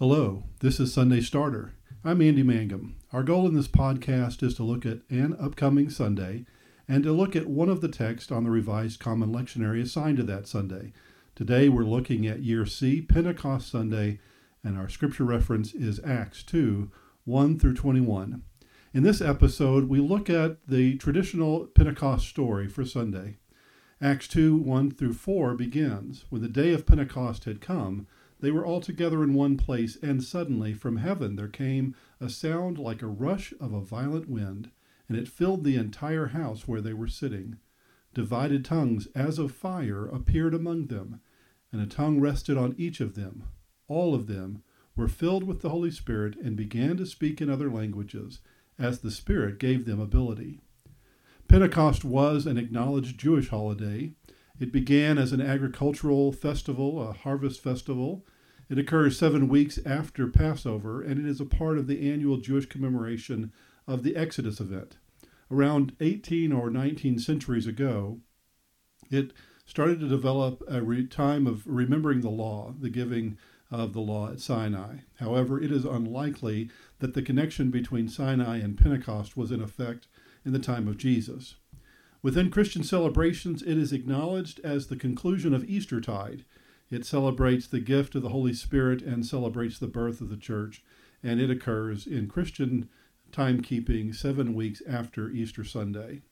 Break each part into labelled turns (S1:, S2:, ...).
S1: Hello, this is Sunday Starter. I'm Andy Mangum. Our goal in this podcast is to look at an upcoming Sunday and to look at one of the texts on the Revised Common Lectionary assigned to that Sunday. Today we're looking at Year C, Pentecost Sunday, and our scripture reference is Acts 2 1 through 21. In this episode, we look at the traditional Pentecost story for Sunday. Acts 2 1 through 4 begins When the day of Pentecost had come, they were all together in one place, and suddenly from heaven there came a sound like a rush of a violent wind, and it filled the entire house where they were sitting. Divided tongues as of fire appeared among them, and a tongue rested on each of them. All of them were filled with the Holy Spirit and began to speak in other languages as the Spirit gave them ability. Pentecost was an acknowledged Jewish holiday. It began as an agricultural festival, a harvest festival. It occurs seven weeks after Passover, and it is a part of the annual Jewish commemoration of the Exodus event. Around 18 or 19 centuries ago, it started to develop a re- time of remembering the law, the giving of the law at Sinai. However, it is unlikely that the connection between Sinai and Pentecost was in effect in the time of Jesus. Within Christian celebrations, it is acknowledged as the conclusion of Eastertide. It celebrates the gift of the Holy Spirit and celebrates the birth of the church, and it occurs in Christian timekeeping seven weeks after Easter Sunday.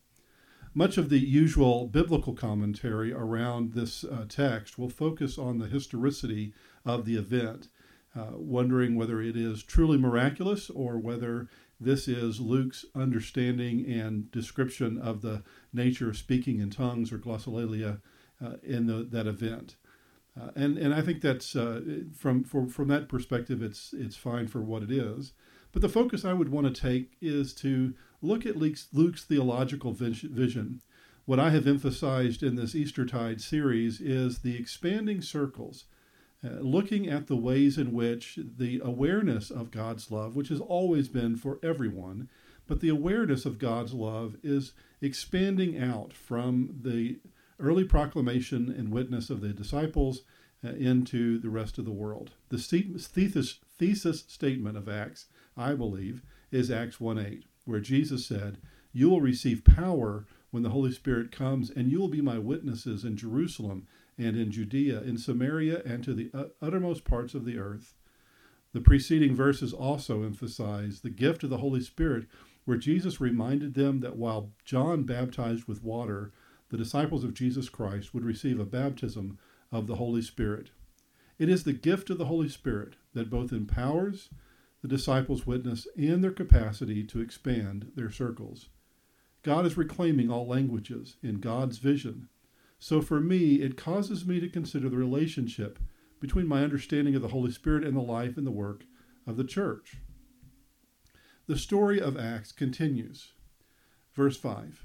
S1: Much of the usual biblical commentary around this uh, text will focus on the historicity of the event, uh, wondering whether it is truly miraculous or whether this is Luke's understanding and description of the nature of speaking in tongues or glossolalia uh, in the, that event. Uh, and and I think that's uh, from for, from that perspective, it's it's fine for what it is. But the focus I would want to take is to look at Luke's, Luke's theological vision. What I have emphasized in this Eastertide series is the expanding circles, uh, looking at the ways in which the awareness of God's love, which has always been for everyone, but the awareness of God's love is expanding out from the early proclamation and witness of the disciples uh, into the rest of the world. The thesis, thesis statement of Acts, I believe, is Acts 1 8, where Jesus said, You will receive power when the Holy Spirit comes, and you will be my witnesses in Jerusalem and in Judea, in Samaria, and to the uttermost parts of the earth. The preceding verses also emphasize the gift of the Holy Spirit, where Jesus reminded them that while John baptized with water, the disciples of Jesus Christ would receive a baptism of the Holy Spirit. It is the gift of the Holy Spirit that both empowers the disciples' witness and their capacity to expand their circles. God is reclaiming all languages in God's vision. So for me, it causes me to consider the relationship between my understanding of the Holy Spirit and the life and the work of the church. The story of Acts continues. Verse 5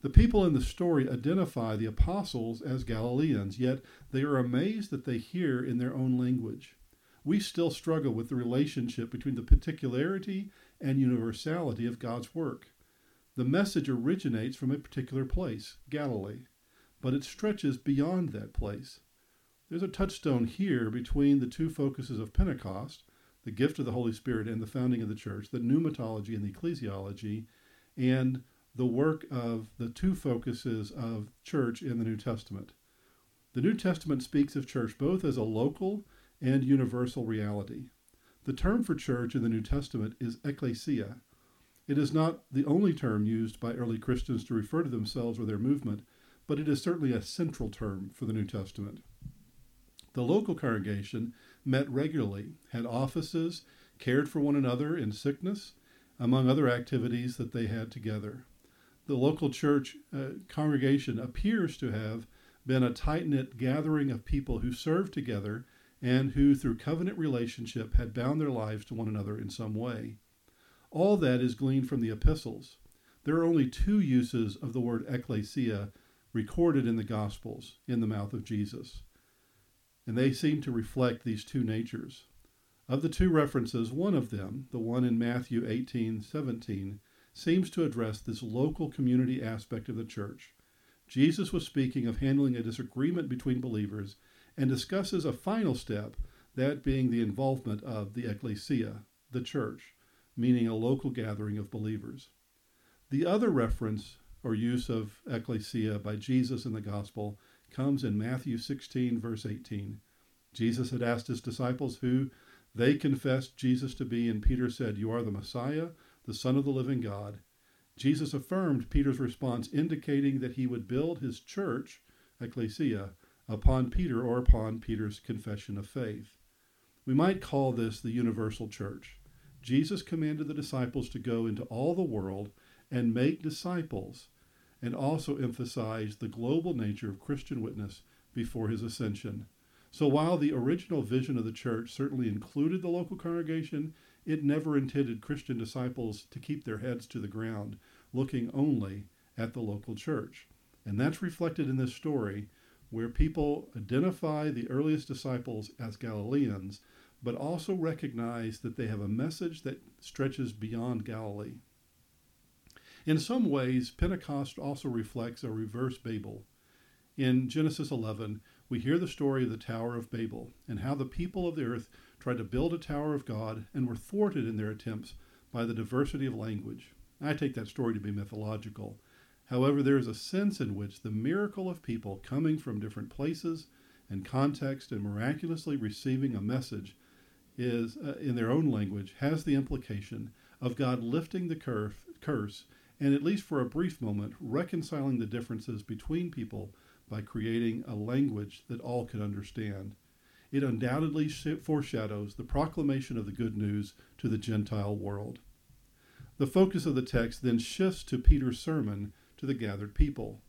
S1: The people in the story identify the apostles as Galileans, yet they are amazed that they hear in their own language. We still struggle with the relationship between the particularity and universality of God's work. The message originates from a particular place, Galilee but it stretches beyond that place. There's a touchstone here between the two focuses of Pentecost, the gift of the Holy Spirit and the founding of the church, the pneumatology and the ecclesiology, and the work of the two focuses of church in the New Testament. The New Testament speaks of church both as a local and universal reality. The term for church in the New Testament is ecclesia. It is not the only term used by early Christians to refer to themselves or their movement, but it is certainly a central term for the New Testament. The local congregation met regularly, had offices, cared for one another in sickness, among other activities that they had together. The local church uh, congregation appears to have been a tight knit gathering of people who served together and who, through covenant relationship, had bound their lives to one another in some way. All that is gleaned from the epistles. There are only two uses of the word ecclesia recorded in the Gospels in the mouth of Jesus, and they seem to reflect these two natures. Of the two references, one of them, the one in Matthew 18 17, seems to address this local community aspect of the church. Jesus was speaking of handling a disagreement between believers and discusses a final step, that being the involvement of the ecclesia, the church, meaning a local gathering of believers. The other reference or use of ecclesia by Jesus in the gospel comes in Matthew 16, verse 18. Jesus had asked his disciples who they confessed Jesus to be, and Peter said, You are the Messiah, the Son of the living God. Jesus affirmed Peter's response, indicating that he would build his church, ecclesia, upon Peter or upon Peter's confession of faith. We might call this the universal church. Jesus commanded the disciples to go into all the world and make disciples, and also emphasized the global nature of Christian witness before his ascension. So while the original vision of the church certainly included the local congregation, it never intended Christian disciples to keep their heads to the ground, looking only at the local church. And that's reflected in this story, where people identify the earliest disciples as Galileans, but also recognize that they have a message that stretches beyond Galilee. In some ways, Pentecost also reflects a reverse Babel. In Genesis 11, we hear the story of the Tower of Babel and how the people of the earth tried to build a tower of God and were thwarted in their attempts by the diversity of language. I take that story to be mythological. However, there is a sense in which the miracle of people coming from different places and context and miraculously receiving a message is uh, in their own language has the implication of God lifting the curse, curse and at least for a brief moment reconciling the differences between people by creating a language that all could understand. It undoubtedly foreshadows the proclamation of the good news to the Gentile world. The focus of the text then shifts to Peter's sermon to the gathered people.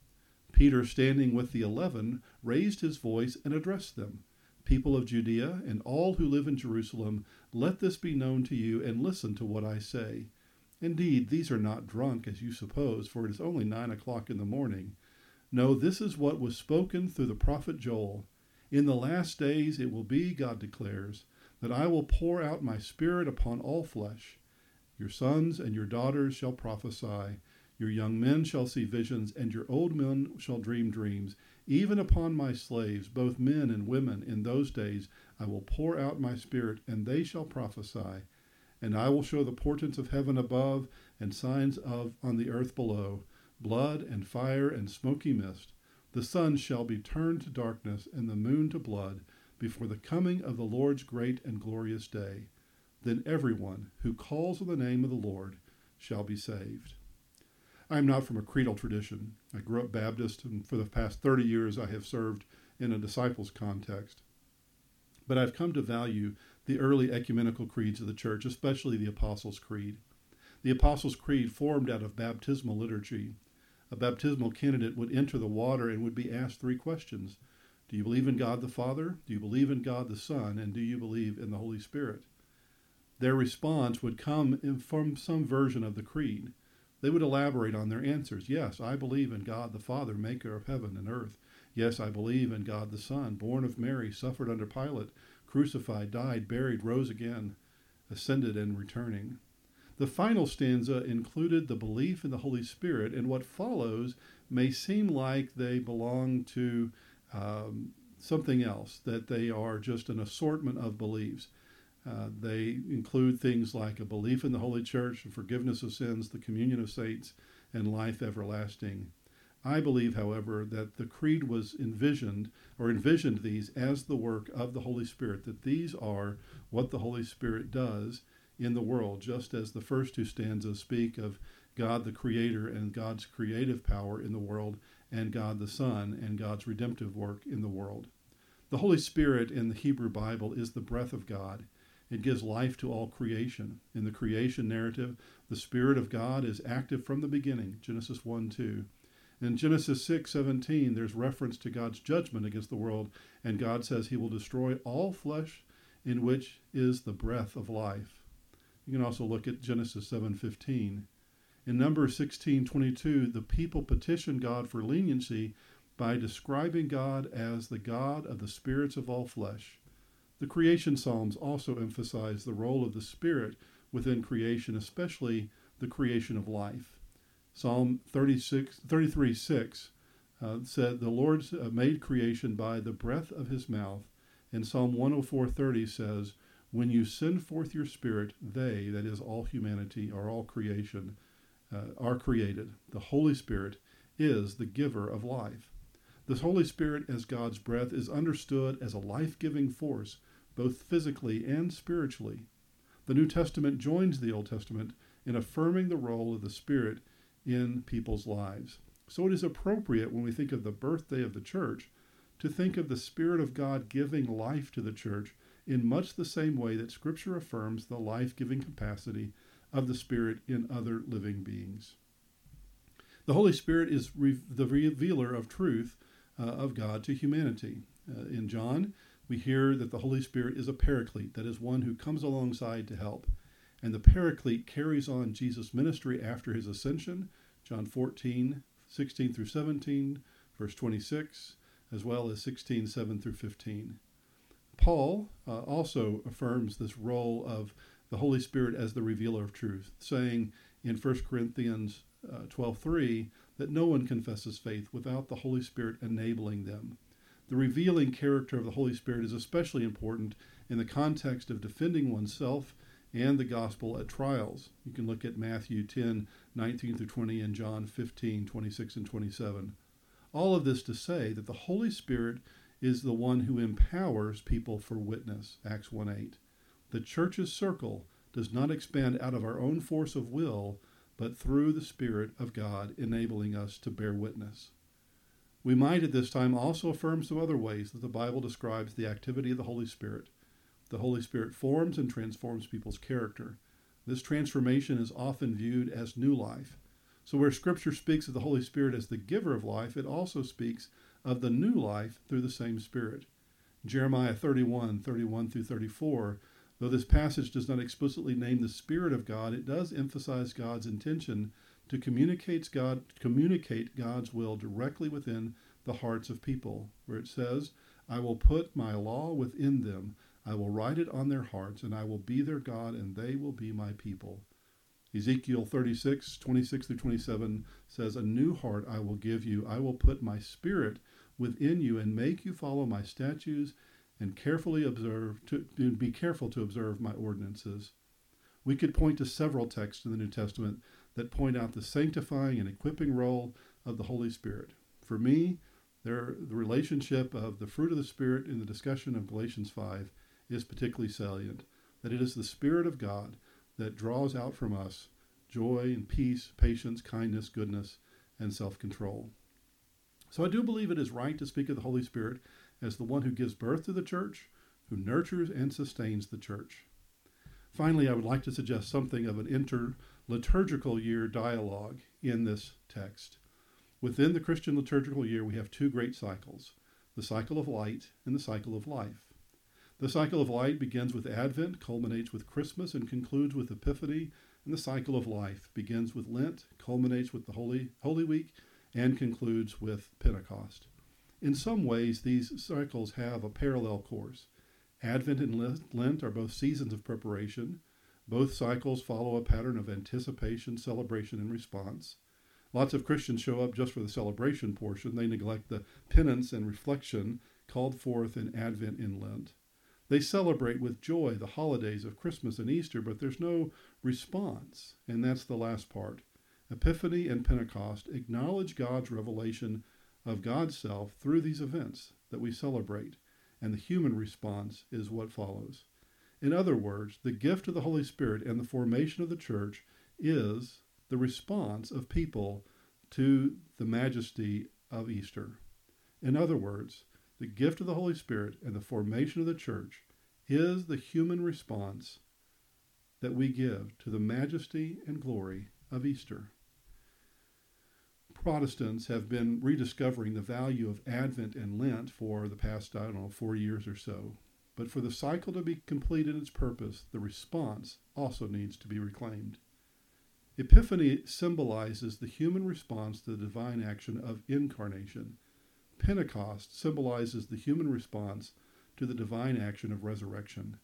S1: Peter, standing with the eleven, raised his voice and addressed them. People of Judea and all who live in Jerusalem, let this be known to you and listen to what I say. Indeed, these are not drunk, as you suppose, for it is only nine o'clock in the morning. No, this is what was spoken through the prophet Joel. In the last days it will be, God declares, that I will pour out my spirit upon all flesh. Your sons and your daughters shall prophesy, your young men shall see visions, and your old men shall dream dreams. Even upon my slaves, both men and women, in those days I will pour out my spirit, and they shall prophesy. And I will show the portents of heaven above, and signs of on the earth below blood and fire and smoky mist. The sun shall be turned to darkness and the moon to blood before the coming of the Lord's great and glorious day. Then everyone who calls on the name of the Lord shall be saved. I am not from a creedal tradition. I grew up Baptist, and for the past 30 years I have served in a disciples context. But I've come to value the early ecumenical creeds of the church, especially the Apostles' Creed. The Apostles' Creed formed out of baptismal liturgy a baptismal candidate would enter the water and would be asked three questions Do you believe in God the Father? Do you believe in God the Son? And do you believe in the Holy Spirit? Their response would come from some version of the creed. They would elaborate on their answers. Yes, I believe in God the Father, maker of heaven and earth. Yes, I believe in God the Son, born of Mary, suffered under Pilate, crucified, died, buried, rose again, ascended, and returning. The final stanza included the belief in the Holy Spirit, and what follows may seem like they belong to um, something else, that they are just an assortment of beliefs. Uh, they include things like a belief in the Holy Church, forgiveness of sins, the communion of saints, and life everlasting. I believe, however, that the Creed was envisioned or envisioned these as the work of the Holy Spirit, that these are what the Holy Spirit does in the world, just as the first two stanzas speak of God the Creator and God's creative power in the world, and God the Son and God's redemptive work in the world. The Holy Spirit in the Hebrew Bible is the breath of God. It gives life to all creation. In the creation narrative, the Spirit of God is active from the beginning, Genesis 1 2. In Genesis 6 17, there's reference to God's judgment against the world, and God says he will destroy all flesh in which is the breath of life. You can also look at Genesis 7:15. In Numbers 16:22, the people petition God for leniency by describing God as the God of the spirits of all flesh. The creation psalms also emphasize the role of the spirit within creation, especially the creation of life. Psalm 36, 33 6 uh, said, The Lord uh, made creation by the breath of his mouth. And Psalm 104:30 says, When you send forth your spirit, they, that is all humanity, or all creation, uh, are created. The Holy Spirit is the giver of life. The Holy Spirit, as God's breath, is understood as a life giving force, both physically and spiritually. The New Testament joins the Old Testament in affirming the role of the Spirit in people's lives. So it is appropriate when we think of the birthday of the church to think of the Spirit of God giving life to the church in much the same way that Scripture affirms the life giving capacity of the Spirit in other living beings. The Holy Spirit is re- the revealer of truth uh, of God to humanity. Uh, in John, we hear that the Holy Spirit is a paraclete, that is, one who comes alongside to help. And the paraclete carries on Jesus' ministry after his ascension, John 14, 16 through 17, verse 26, as well as 16, 7 through 15. Paul uh, also affirms this role of the Holy Spirit as the revealer of truth, saying in 1 Corinthians uh, 12:3 that no one confesses faith without the Holy Spirit enabling them. The revealing character of the Holy Spirit is especially important in the context of defending oneself and the gospel at trials. You can look at Matthew 10, 19 through 20, and John 15, 26 and 27. All of this to say that the Holy Spirit is the one who empowers people for witness, Acts 1 8. The church's circle does not expand out of our own force of will, but through the Spirit of God enabling us to bear witness. We might at this time also affirm some other ways that the Bible describes the activity of the Holy Spirit. The Holy Spirit forms and transforms people's character. This transformation is often viewed as new life. So, where Scripture speaks of the Holy Spirit as the giver of life, it also speaks of the new life through the same Spirit. Jeremiah 31, 31 through 34 Though this passage does not explicitly name the Spirit of God, it does emphasize God's intention to communicate, God, communicate God's will directly within the hearts of people, where it says, I will put my law within them, I will write it on their hearts, and I will be their God, and they will be my people. Ezekiel 36, 26 through 27 says, A new heart I will give you. I will put my spirit within you and make you follow my statutes and carefully observe to be careful to observe my ordinances. We could point to several texts in the New Testament that point out the sanctifying and equipping role of the Holy Spirit. For me, there, the relationship of the fruit of the Spirit in the discussion of Galatians 5 is particularly salient. That it is the Spirit of God that draws out from us joy and peace, patience, kindness, goodness, and self control. So I do believe it is right to speak of the Holy Spirit as the one who gives birth to the church, who nurtures and sustains the church. Finally, I would like to suggest something of an inter-liturgical year dialogue in this text. Within the Christian liturgical year, we have two great cycles the cycle of light and the cycle of life. The cycle of light begins with Advent, culminates with Christmas, and concludes with Epiphany, and the cycle of life begins with Lent, culminates with the Holy, Holy Week, and concludes with Pentecost. In some ways, these cycles have a parallel course. Advent and Lent are both seasons of preparation. Both cycles follow a pattern of anticipation, celebration, and response. Lots of Christians show up just for the celebration portion. They neglect the penance and reflection called forth in Advent and Lent. They celebrate with joy the holidays of Christmas and Easter, but there's no response, and that's the last part. Epiphany and Pentecost acknowledge God's revelation of God's self through these events that we celebrate, and the human response is what follows. In other words, the gift of the Holy Spirit and the formation of the church is the response of people to the majesty of Easter. In other words, the gift of the Holy Spirit and the formation of the church is the human response that we give to the majesty and glory of Easter. Protestants have been rediscovering the value of Advent and Lent for the past, I don't know, four years or so. But for the cycle to be complete in its purpose, the response also needs to be reclaimed. Epiphany symbolizes the human response to the divine action of incarnation. Pentecost symbolizes the human response to the divine action of resurrection.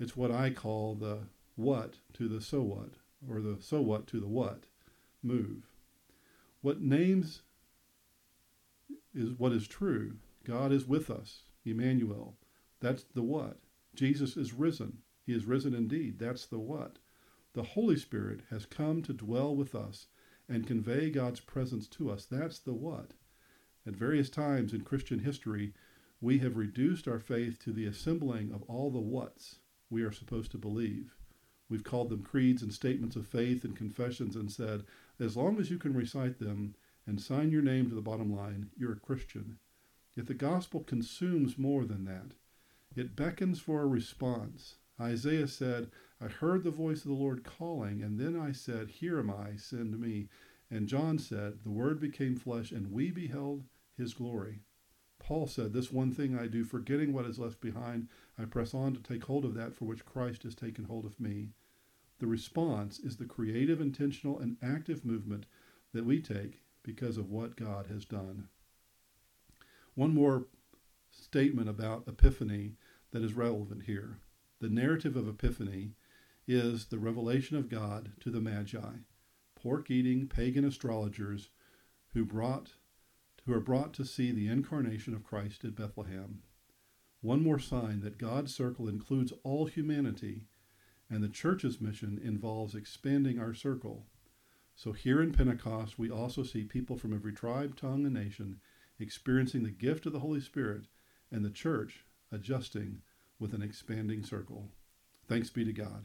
S1: It's what I call the what to the so what, or the so what to the what move. What names is what is true. God is with us, Emmanuel. That's the what. Jesus is risen. He is risen indeed. That's the what. The Holy Spirit has come to dwell with us and convey God's presence to us. That's the what. At various times in Christian history, we have reduced our faith to the assembling of all the whats we are supposed to believe. We've called them creeds and statements of faith and confessions and said, as long as you can recite them and sign your name to the bottom line, you're a Christian. Yet the gospel consumes more than that. It beckons for a response. Isaiah said, I heard the voice of the Lord calling, and then I said, Here am I, send me. And John said, The Word became flesh, and we beheld his glory. Paul said, This one thing I do, forgetting what is left behind, I press on to take hold of that for which Christ has taken hold of me. The response is the creative, intentional, and active movement that we take because of what God has done. One more statement about Epiphany that is relevant here. The narrative of Epiphany is the revelation of God to the Magi, pork eating pagan astrologers who brought who are brought to see the incarnation of Christ at Bethlehem. One more sign that God's circle includes all humanity, and the church's mission involves expanding our circle. So here in Pentecost, we also see people from every tribe, tongue, and nation experiencing the gift of the Holy Spirit, and the church adjusting with an expanding circle. Thanks be to God.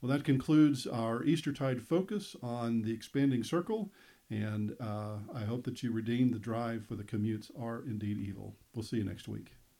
S1: Well, that concludes our Eastertide focus on the expanding circle. And uh, I hope that you redeem the drive for the commutes are indeed evil. We'll see you next week.